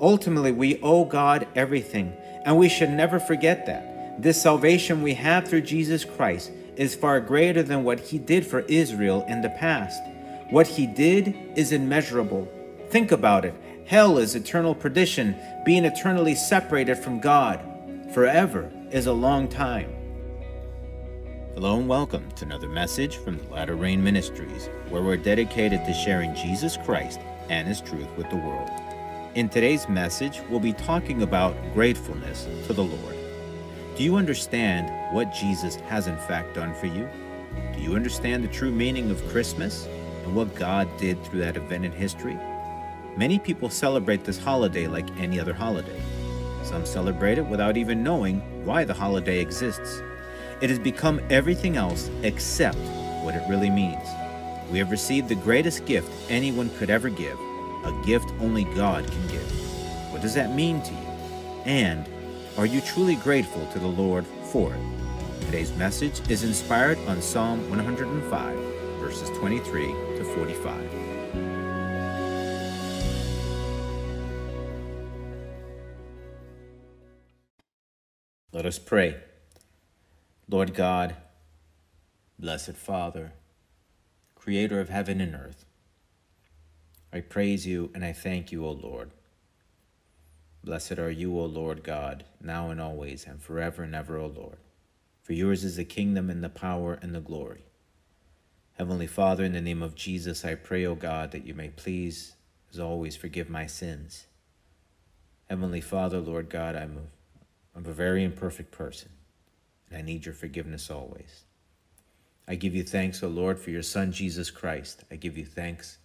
Ultimately, we owe God everything, and we should never forget that. This salvation we have through Jesus Christ is far greater than what he did for Israel in the past. What he did is immeasurable. Think about it. Hell is eternal perdition, being eternally separated from God. Forever is a long time. Hello and welcome to another message from the Latter Rain Ministries, where we're dedicated to sharing Jesus Christ and His truth with the world. In today's message, we'll be talking about gratefulness to the Lord. Do you understand what Jesus has in fact done for you? Do you understand the true meaning of Christmas and what God did through that event in history? Many people celebrate this holiday like any other holiday. Some celebrate it without even knowing why the holiday exists. It has become everything else except what it really means. We have received the greatest gift anyone could ever give, a gift only God can give. What does that mean to you? And are you truly grateful to the Lord for it? Today's message is inspired on Psalm 105, verses 23 to 45. Let us pray. Lord God, blessed Father, creator of heaven and earth, I praise you and I thank you, O Lord. Blessed are you, O Lord God, now and always, and forever and ever, O Lord. For yours is the kingdom and the power and the glory. Heavenly Father, in the name of Jesus, I pray, O God, that you may please, as always, forgive my sins. Heavenly Father, Lord God, I'm a, I'm a very imperfect person, and I need your forgiveness always. I give you thanks, O Lord, for your Son, Jesus Christ. I give you thanks,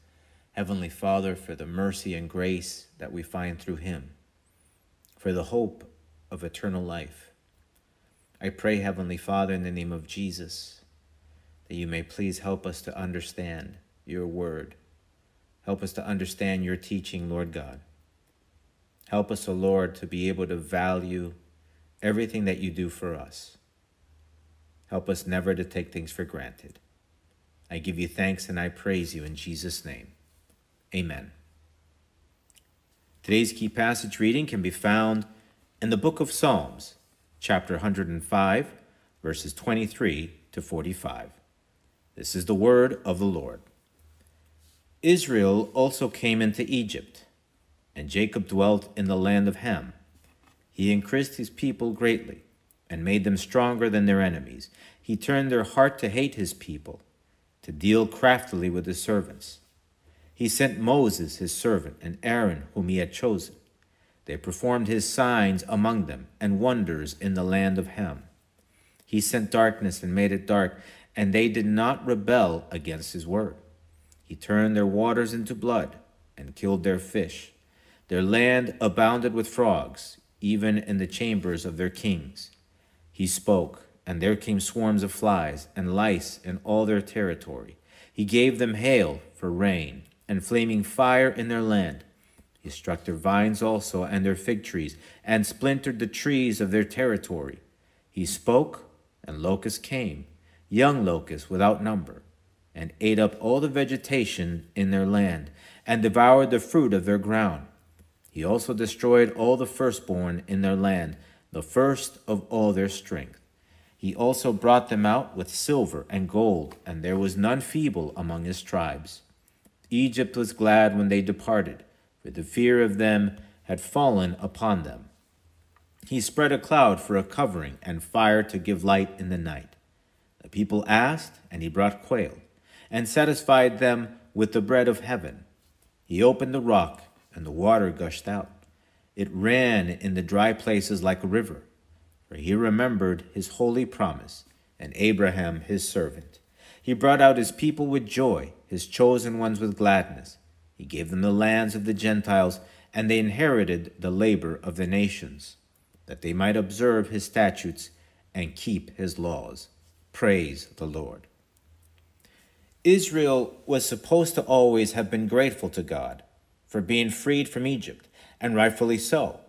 Heavenly Father, for the mercy and grace that we find through him for the hope of eternal life. I pray, Heavenly Father, in the name of Jesus, that you may please help us to understand your word. Help us to understand your teaching, Lord God. Help us, O oh Lord, to be able to value everything that you do for us. Help us never to take things for granted. I give you thanks and I praise you in Jesus' name. Amen. Today's key passage reading can be found in the book of Psalms, chapter 105, verses 23 to 45. This is the word of the Lord. Israel also came into Egypt, and Jacob dwelt in the land of Ham. He increased his people greatly, and made them stronger than their enemies. He turned their heart to hate his people, to deal craftily with his servants. He sent Moses, his servant, and Aaron, whom he had chosen. They performed his signs among them and wonders in the land of Ham. He sent darkness and made it dark, and they did not rebel against his word. He turned their waters into blood and killed their fish. Their land abounded with frogs, even in the chambers of their kings. He spoke, and there came swarms of flies and lice in all their territory. He gave them hail for rain and flaming fire in their land. He struck their vines also and their fig trees, and splintered the trees of their territory. He spoke, and locusts came, young locusts without number, and ate up all the vegetation in their land, and devoured the fruit of their ground. He also destroyed all the firstborn in their land, the first of all their strength. He also brought them out with silver and gold, and there was none feeble among his tribes. Egypt was glad when they departed, for the fear of them had fallen upon them. He spread a cloud for a covering and fire to give light in the night. The people asked, and he brought quail, and satisfied them with the bread of heaven. He opened the rock, and the water gushed out. It ran in the dry places like a river, for he remembered his holy promise, and Abraham his servant. He brought out his people with joy his chosen ones with gladness. He gave them the lands of the Gentiles, and they inherited the labor of the nations, that they might observe his statutes and keep his laws. Praise the Lord. Israel was supposed to always have been grateful to God for being freed from Egypt, and rightfully so,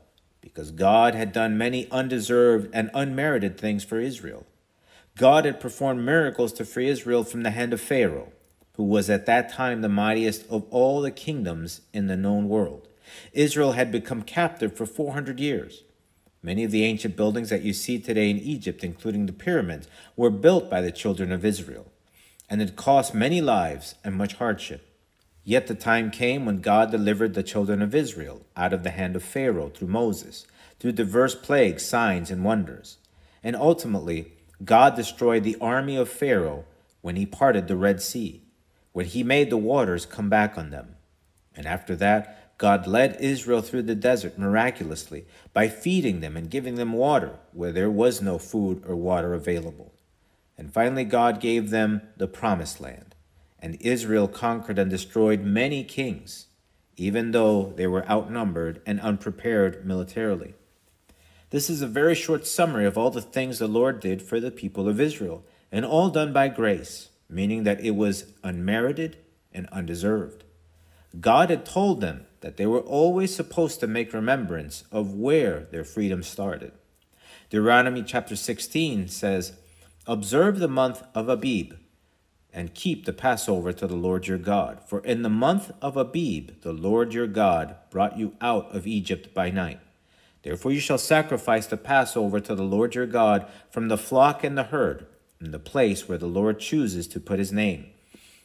because God had done many undeserved and unmerited things for Israel. God had performed miracles to free Israel from the hand of Pharaoh who was at that time the mightiest of all the kingdoms in the known world. Israel had become captive for 400 years. Many of the ancient buildings that you see today in Egypt, including the pyramids, were built by the children of Israel, and it cost many lives and much hardship. Yet the time came when God delivered the children of Israel out of the hand of Pharaoh through Moses, through diverse plagues, signs, and wonders. And ultimately, God destroyed the army of Pharaoh when he parted the Red Sea, when he made the waters come back on them. And after that, God led Israel through the desert miraculously by feeding them and giving them water where there was no food or water available. And finally, God gave them the promised land, and Israel conquered and destroyed many kings, even though they were outnumbered and unprepared militarily. This is a very short summary of all the things the Lord did for the people of Israel, and all done by grace, meaning that it was unmerited and undeserved. God had told them that they were always supposed to make remembrance of where their freedom started. Deuteronomy chapter 16 says, Observe the month of Abib and keep the Passover to the Lord your God. For in the month of Abib, the Lord your God brought you out of Egypt by night. Therefore you shall sacrifice the Passover to the Lord your God from the flock and the herd, in the place where the Lord chooses to put his name.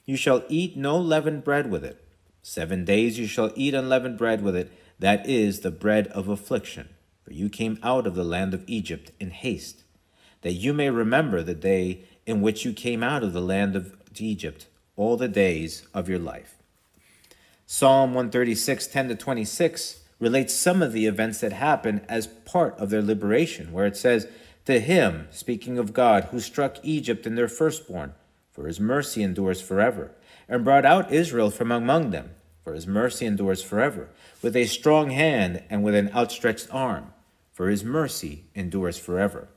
You shall eat no leavened bread with it. Seven days you shall eat unleavened bread with it, that is the bread of affliction. For you came out of the land of Egypt in haste, that you may remember the day in which you came out of the land of Egypt all the days of your life. Psalm 136, 10 to 26 relates some of the events that happened as part of their liberation, where it says, To him, speaking of God, who struck Egypt in their firstborn, for his mercy endures forever and brought out Israel from among them, for his mercy endures forever, with a strong hand and with an outstretched arm, for his mercy endures forever.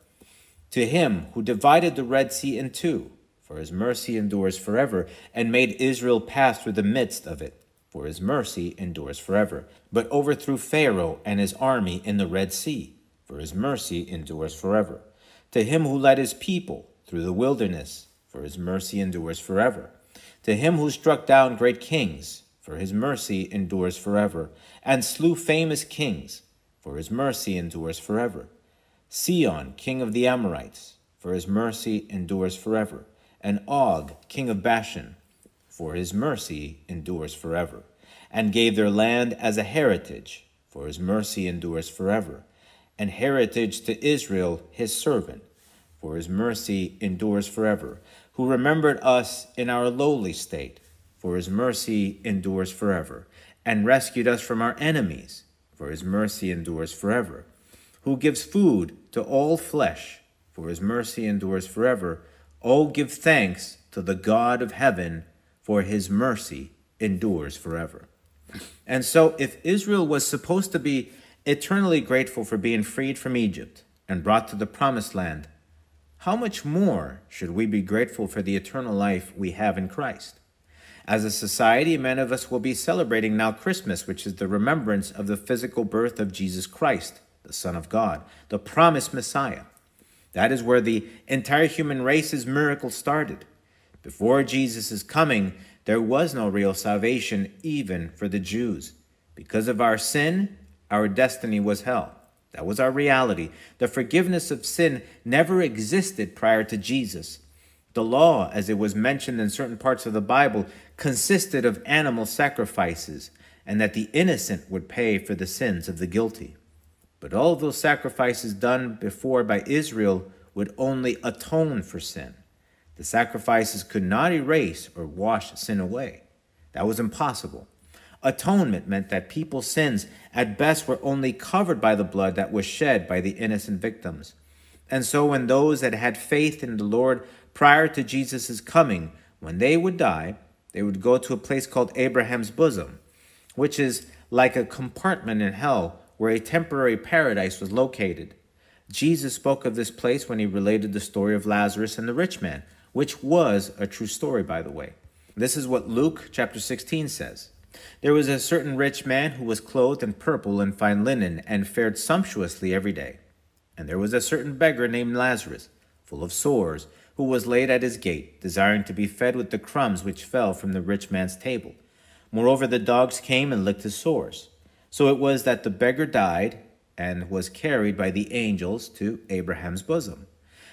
To him who divided the Red Sea in two, for his mercy endures forever, and made Israel pass through the midst of it, for his mercy endures forever, but overthrew Pharaoh and his army in the Red Sea, for his mercy endures forever. To him who led his people through the wilderness, for his mercy endures forever to him who struck down great kings, for his mercy endures forever, and slew famous kings, for his mercy endures forever. Sihon, king of the Amorites, for his mercy endures forever, and Og, king of Bashan, for his mercy endures forever, and gave their land as a heritage, for his mercy endures forever, and heritage to Israel his servant, for his mercy endures forever, who remembered us in our lowly state, for his mercy endures forever, and rescued us from our enemies, for his mercy endures forever, who gives food to all flesh, for his mercy endures forever. Oh, give thanks to the God of heaven, for his mercy endures forever. And so, if Israel was supposed to be eternally grateful for being freed from Egypt and brought to the promised land, how much more should we be grateful for the eternal life we have in Christ? As a society, many of us will be celebrating now Christmas, which is the remembrance of the physical birth of Jesus Christ, the Son of God, the promised Messiah. That is where the entire human race's miracle started. Before Jesus' coming, there was no real salvation, even for the Jews. Because of our sin, our destiny was hell. That was our reality. The forgiveness of sin never existed prior to Jesus. The law, as it was mentioned in certain parts of the Bible, consisted of animal sacrifices, and that the innocent would pay for the sins of the guilty. But all those sacrifices done before by Israel would only atone for sin. The sacrifices could not erase or wash sin away. That was impossible. Atonement meant that people's sins at best were only covered by the blood that was shed by the innocent victims. And so when those that had faith in the Lord prior to Jesus' coming, when they would die, they would go to a place called Abraham's bosom, which is like a compartment in hell where a temporary paradise was located. Jesus spoke of this place when he related the story of Lazarus and the rich man, which was a true story, by the way. This is what Luke chapter 16 says. There was a certain rich man who was clothed in purple and fine linen, and fared sumptuously every day. And there was a certain beggar named Lazarus, full of sores, who was laid at his gate, desiring to be fed with the crumbs which fell from the rich man's table. Moreover, the dogs came and licked his sores. So it was that the beggar died and was carried by the angels to Abraham's bosom.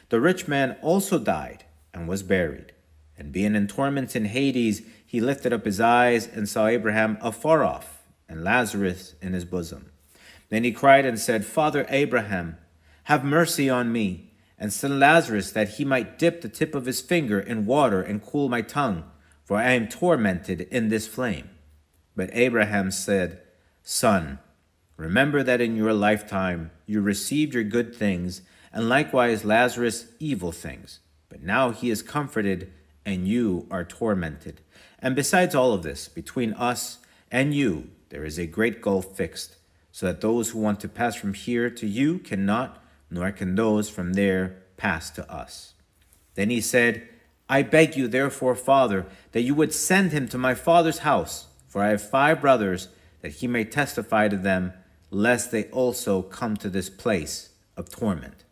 The rich man also died and was buried. And being in torments in Hades, he lifted up his eyes and saw Abraham afar off, and Lazarus in his bosom. Then he cried and said, Father Abraham, have mercy on me, and send Lazarus that he might dip the tip of his finger in water and cool my tongue, for I am tormented in this flame. But Abraham said, Son, remember that in your lifetime you received your good things, and likewise Lazarus evil things. But now he is comforted, and you are tormented. And besides all of this, between us and you, there is a great gulf fixed, so that those who want to pass from here to you cannot, nor can those from there pass to us. Then he said, I beg you, therefore, Father, that you would send him to my father's house, for I have five brothers, that he may testify to them, lest they also come to this place of torment.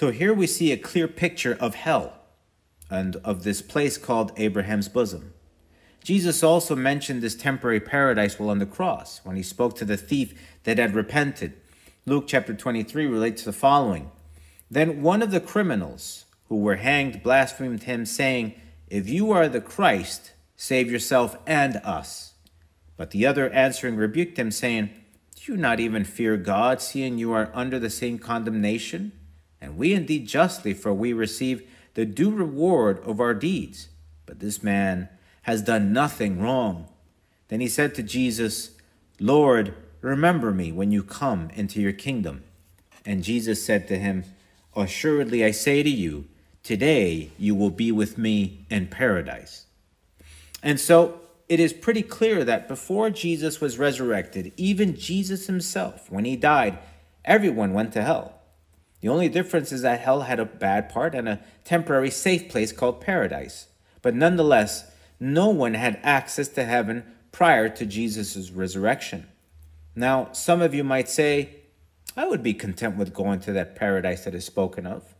So here we see a clear picture of hell and of this place called Abraham's bosom. Jesus also mentioned this temporary paradise while on the cross when he spoke to the thief that had repented. Luke chapter 23 relates the following Then one of the criminals who were hanged blasphemed him, saying, If you are the Christ, save yourself and us. But the other answering rebuked him, saying, Do you not even fear God, seeing you are under the same condemnation? And we indeed justly, for we receive the due reward of our deeds. But this man has done nothing wrong. Then he said to Jesus, Lord, remember me when you come into your kingdom. And Jesus said to him, Assuredly I say to you, today you will be with me in paradise. And so it is pretty clear that before Jesus was resurrected, even Jesus himself, when he died, everyone went to hell. The only difference is that hell had a bad part and a temporary safe place called paradise. But nonetheless, no one had access to heaven prior to Jesus' resurrection. Now, some of you might say, I would be content with going to that paradise that is spoken of.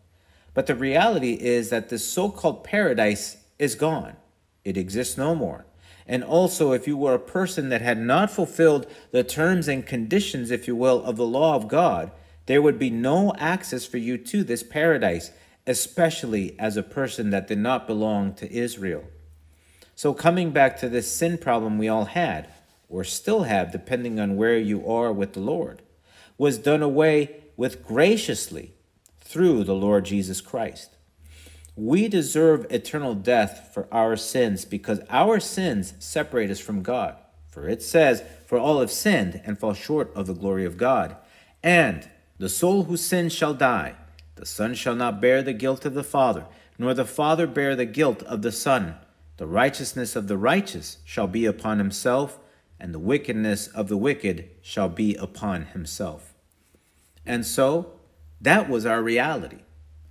But the reality is that this so called paradise is gone, it exists no more. And also, if you were a person that had not fulfilled the terms and conditions, if you will, of the law of God, there would be no access for you to this paradise, especially as a person that did not belong to Israel. So, coming back to this sin problem we all had, or still have, depending on where you are with the Lord, was done away with graciously through the Lord Jesus Christ. We deserve eternal death for our sins because our sins separate us from God. For it says, For all have sinned and fall short of the glory of God. And the soul who sins shall die. The Son shall not bear the guilt of the Father, nor the Father bear the guilt of the Son. The righteousness of the righteous shall be upon himself, and the wickedness of the wicked shall be upon himself. And so, that was our reality.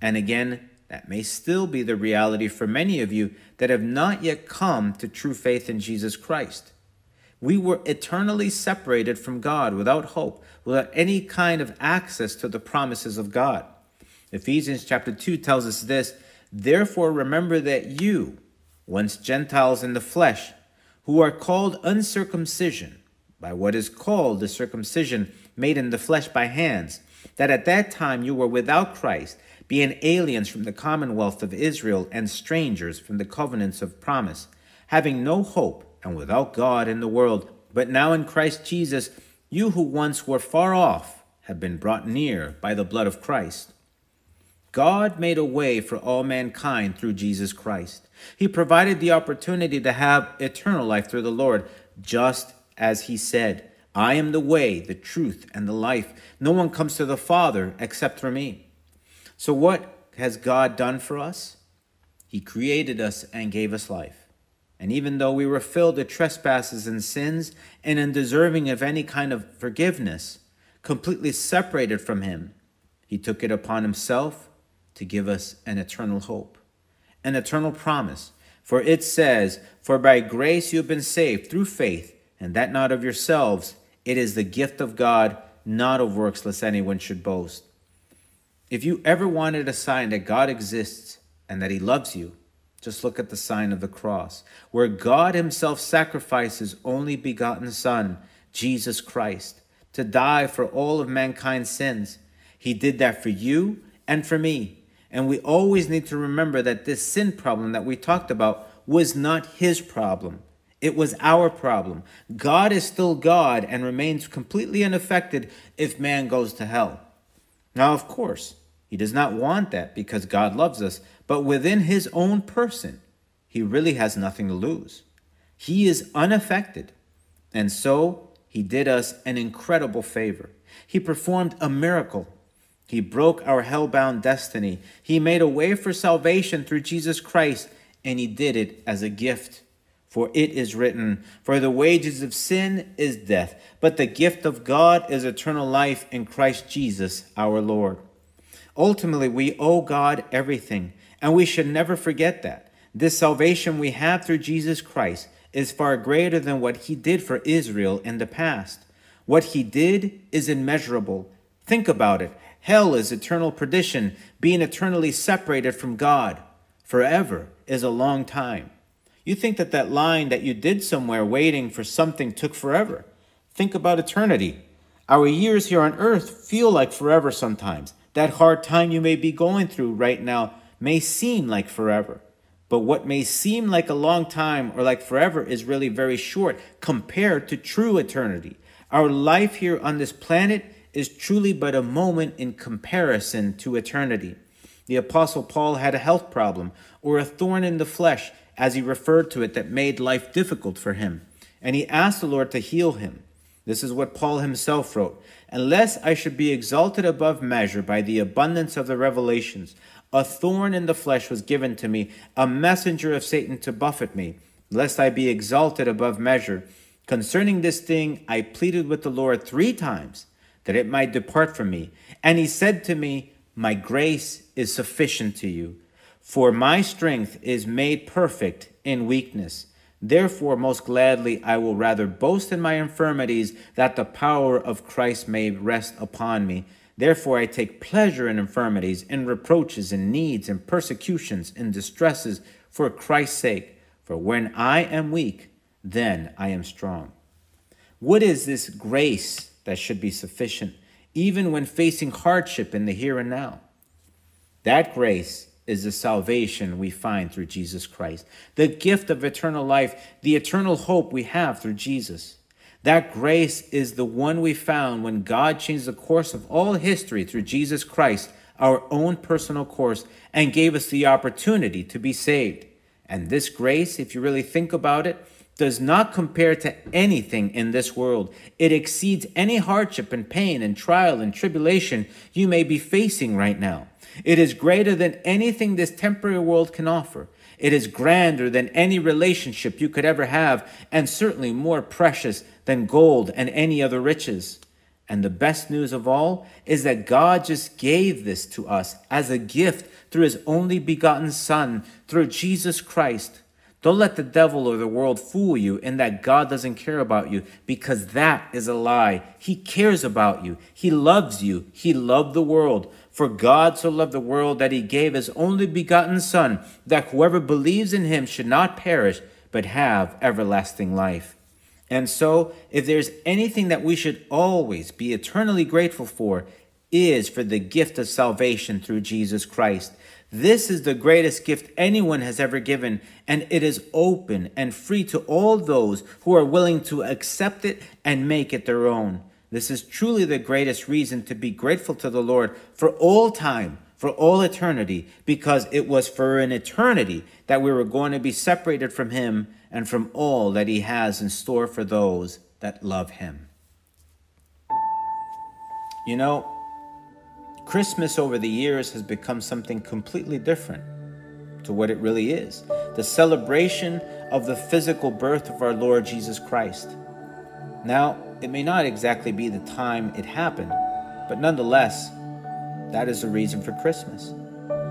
And again, that may still be the reality for many of you that have not yet come to true faith in Jesus Christ. We were eternally separated from God without hope, without any kind of access to the promises of God. Ephesians chapter 2 tells us this Therefore, remember that you, once Gentiles in the flesh, who are called uncircumcision by what is called the circumcision made in the flesh by hands, that at that time you were without Christ, being aliens from the commonwealth of Israel and strangers from the covenants of promise, having no hope and without God in the world. But now in Christ Jesus, you who once were far off have been brought near by the blood of Christ. God made a way for all mankind through Jesus Christ. He provided the opportunity to have eternal life through the Lord, just as He said, I am the way, the truth, and the life. No one comes to the Father except through me. So, what has God done for us? He created us and gave us life. And even though we were filled with trespasses and sins and undeserving of any kind of forgiveness, completely separated from Him, He took it upon Himself to give us an eternal hope, an eternal promise. For it says, For by grace you have been saved through faith, and that not of yourselves. It is the gift of God, not of works, lest anyone should boast. If you ever wanted a sign that God exists and that He loves you, just look at the sign of the cross, where God Himself sacrificed His only begotten Son, Jesus Christ, to die for all of mankind's sins. He did that for you and for me. And we always need to remember that this sin problem that we talked about was not his problem. It was our problem. God is still God and remains completely unaffected if man goes to hell. Now, of course, he does not want that because God loves us, but within his own person, he really has nothing to lose. He is unaffected. And so he did us an incredible favor. He performed a miracle. He broke our hell-bound destiny. He made a way for salvation through Jesus Christ, and he did it as a gift. For it is written, For the wages of sin is death, but the gift of God is eternal life in Christ Jesus our Lord. Ultimately, we owe God everything, and we should never forget that. This salvation we have through Jesus Christ is far greater than what he did for Israel in the past. What he did is immeasurable. Think about it. Hell is eternal perdition, being eternally separated from God. Forever is a long time. You think that that line that you did somewhere waiting for something took forever. Think about eternity. Our years here on earth feel like forever sometimes. That hard time you may be going through right now may seem like forever. But what may seem like a long time or like forever is really very short compared to true eternity. Our life here on this planet is truly but a moment in comparison to eternity. The Apostle Paul had a health problem or a thorn in the flesh as he referred to it, that made life difficult for him. And he asked the Lord to heal him. This is what Paul himself wrote Unless I should be exalted above measure by the abundance of the revelations, a thorn in the flesh was given to me, a messenger of Satan to buffet me, lest I be exalted above measure. Concerning this thing, I pleaded with the Lord three times that it might depart from me. And he said to me, My grace is sufficient to you for my strength is made perfect in weakness. Therefore, most gladly, I will rather boast in my infirmities, that the power of Christ may rest upon me. Therefore, I take pleasure in infirmities, in reproaches, in needs, in persecutions, in distresses, for Christ's sake. For when I am weak, then I am strong. What is this grace that should be sufficient, even when facing hardship in the here and now? That grace is the salvation we find through Jesus Christ, the gift of eternal life, the eternal hope we have through Jesus. That grace is the one we found when God changed the course of all history through Jesus Christ, our own personal course, and gave us the opportunity to be saved. And this grace, if you really think about it, does not compare to anything in this world. It exceeds any hardship and pain and trial and tribulation you may be facing right now. It is greater than anything this temporary world can offer. It is grander than any relationship you could ever have, and certainly more precious than gold and any other riches. And the best news of all is that God just gave this to us as a gift through his only begotten Son, through Jesus Christ. Don't let the devil or the world fool you in that God doesn't care about you because that is a lie. He cares about you. He loves you. He loved the world. For God so loved the world that he gave his only begotten Son, that whoever believes in him should not perish, but have everlasting life. And so, if there's anything that we should always be eternally grateful for, is for the gift of salvation through Jesus Christ. This is the greatest gift anyone has ever given, and it is open and free to all those who are willing to accept it and make it their own. This is truly the greatest reason to be grateful to the Lord for all time, for all eternity, because it was for an eternity that we were going to be separated from Him and from all that He has in store for those that love Him. You know, Christmas over the years has become something completely different to what it really is the celebration of the physical birth of our Lord Jesus Christ. Now, it may not exactly be the time it happened, but nonetheless, that is the reason for Christmas.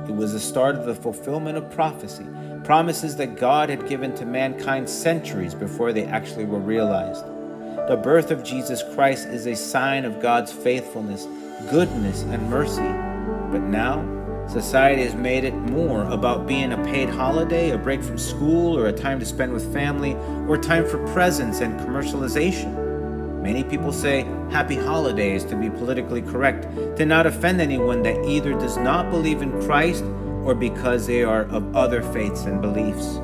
It was the start of the fulfillment of prophecy, promises that God had given to mankind centuries before they actually were realized. The birth of Jesus Christ is a sign of God's faithfulness, goodness, and mercy. But now, society has made it more about being a paid holiday, a break from school, or a time to spend with family, or time for presents and commercialization. Many people say happy holidays to be politically correct, to not offend anyone that either does not believe in Christ or because they are of other faiths and beliefs.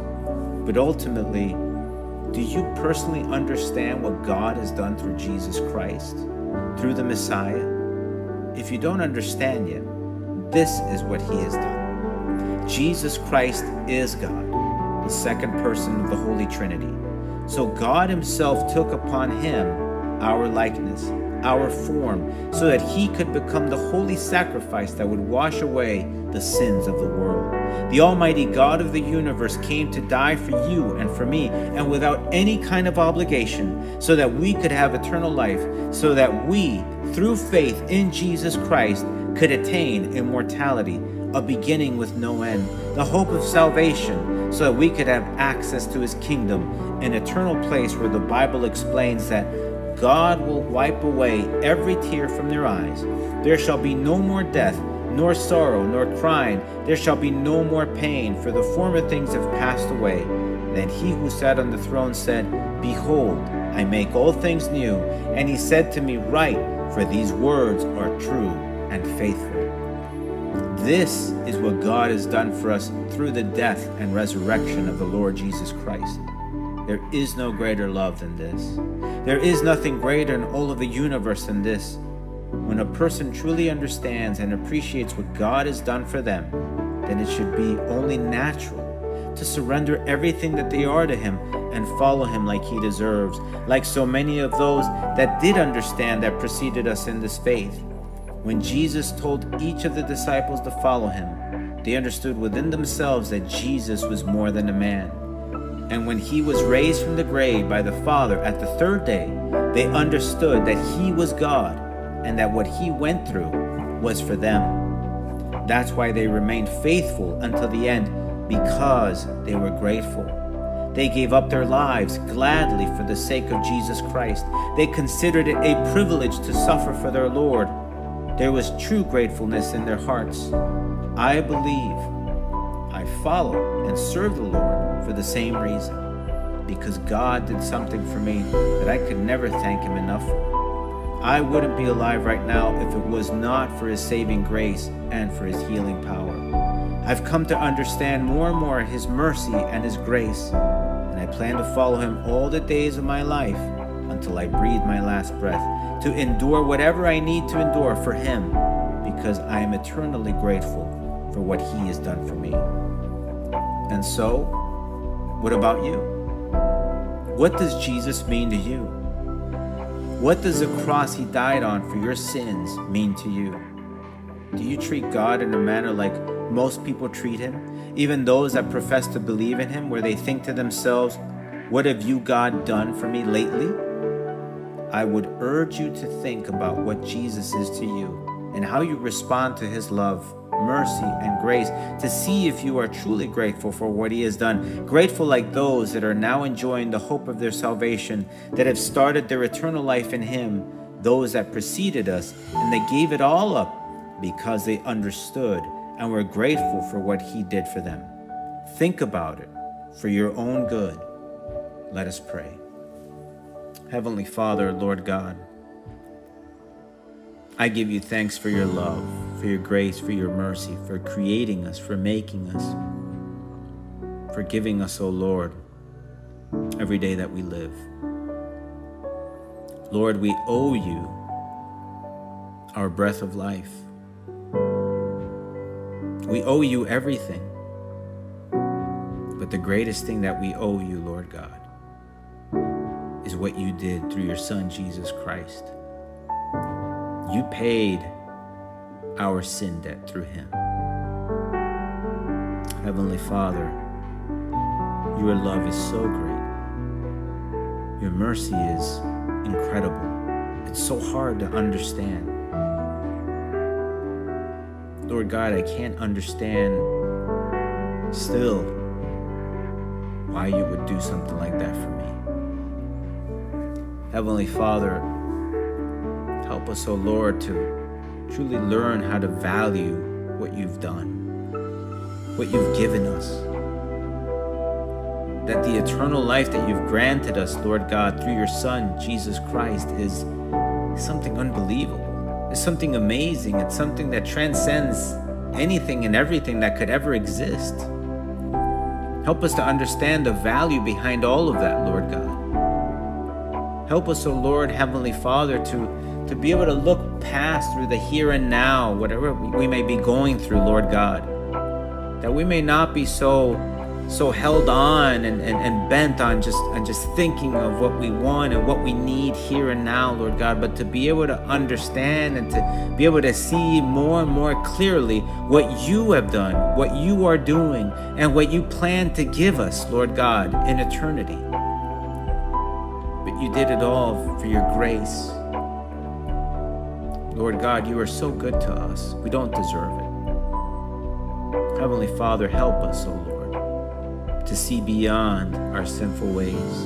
But ultimately, do you personally understand what God has done through Jesus Christ, through the Messiah? If you don't understand yet, this is what he has done. Jesus Christ is God, the second person of the Holy Trinity. So God himself took upon him our likeness, our form, so that he could become the holy sacrifice that would wash away the sins of the world. The Almighty God of the universe came to die for you and for me, and without any kind of obligation, so that we could have eternal life, so that we, through faith in Jesus Christ, could attain immortality, a beginning with no end, the hope of salvation, so that we could have access to his kingdom, an eternal place where the Bible explains that God will wipe away every tear from their eyes. There shall be no more death, nor sorrow, nor crying. There shall be no more pain, for the former things have passed away. Then he who sat on the throne said, Behold, I make all things new. And he said to me, Write, for these words are true and faithful. This is what God has done for us through the death and resurrection of the Lord Jesus Christ. There is no greater love than this. There is nothing greater in all of the universe than this. When a person truly understands and appreciates what God has done for them, then it should be only natural to surrender everything that they are to Him and follow Him like He deserves, like so many of those that did understand that preceded us in this faith. When Jesus told each of the disciples to follow Him, they understood within themselves that Jesus was more than a man. And when he was raised from the grave by the Father at the third day, they understood that he was God and that what he went through was for them. That's why they remained faithful until the end because they were grateful. They gave up their lives gladly for the sake of Jesus Christ. They considered it a privilege to suffer for their Lord. There was true gratefulness in their hearts. I believe, follow, and serve the Lord for the same reason. Because God did something for me that I could never thank Him enough for. I wouldn't be alive right now if it was not for His saving grace and for His healing power. I've come to understand more and more His mercy and His grace, and I plan to follow Him all the days of my life until I breathe my last breath, to endure whatever I need to endure for Him, because I am eternally grateful for what He has done for me. And so, what about you? What does Jesus mean to you? What does the cross he died on for your sins mean to you? Do you treat God in a manner like most people treat him, even those that profess to believe in him, where they think to themselves, What have you, God, done for me lately? I would urge you to think about what Jesus is to you and how you respond to his love mercy, and grace to see if you are truly grateful for what He has done. Grateful like those that are now enjoying the hope of their salvation, that have started their eternal life in Him, those that preceded us, and they gave it all up because they understood and were grateful for what He did for them. Think about it for your own good. Let us pray. Heavenly Father, Lord God, I give you thanks for your love, for your grace, for your mercy, for creating us, for making us, for giving us, O oh Lord, every day that we live. Lord, we owe you our breath of life. We owe you everything. But the greatest thing that we owe you, Lord God, is what you did through your Son, Jesus Christ. You paid our sin debt through him. Heavenly Father, your love is so great. Your mercy is incredible. It's so hard to understand. Lord God, I can't understand still why you would do something like that for me. Heavenly Father, Help us, O oh Lord, to truly learn how to value what you've done, what you've given us. that the eternal life that you've granted us, Lord God, through your Son, Jesus Christ, is something unbelievable. It's something amazing. It's something that transcends anything and everything that could ever exist. Help us to understand the value behind all of that, Lord God. Help us, O oh Lord, Heavenly Father, to, to be able to look past through the here and now, whatever we may be going through, Lord God. That we may not be so so held on and, and, and bent on just on just thinking of what we want and what we need here and now, Lord God, but to be able to understand and to be able to see more and more clearly what you have done, what you are doing, and what you plan to give us, Lord God, in eternity. But you did it all for your grace. Lord God, you are so good to us. We don't deserve it. Heavenly Father, help us, O oh Lord to see beyond our sinful ways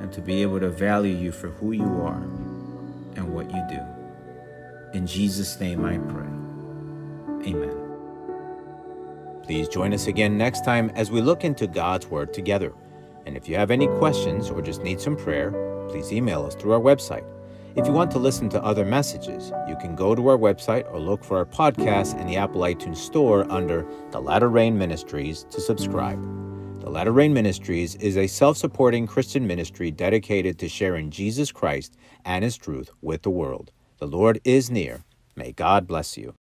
and to be able to value you for who you are and what you do. In Jesus' name I pray. Amen. Please join us again next time as we look into God's Word together. And if you have any questions or just need some prayer, please email us through our website if you want to listen to other messages, you can go to our website or look for our podcast in the Apple iTunes Store under The Latter Rain Ministries to subscribe. The Latter Rain Ministries is a self supporting Christian ministry dedicated to sharing Jesus Christ and His truth with the world. The Lord is near. May God bless you.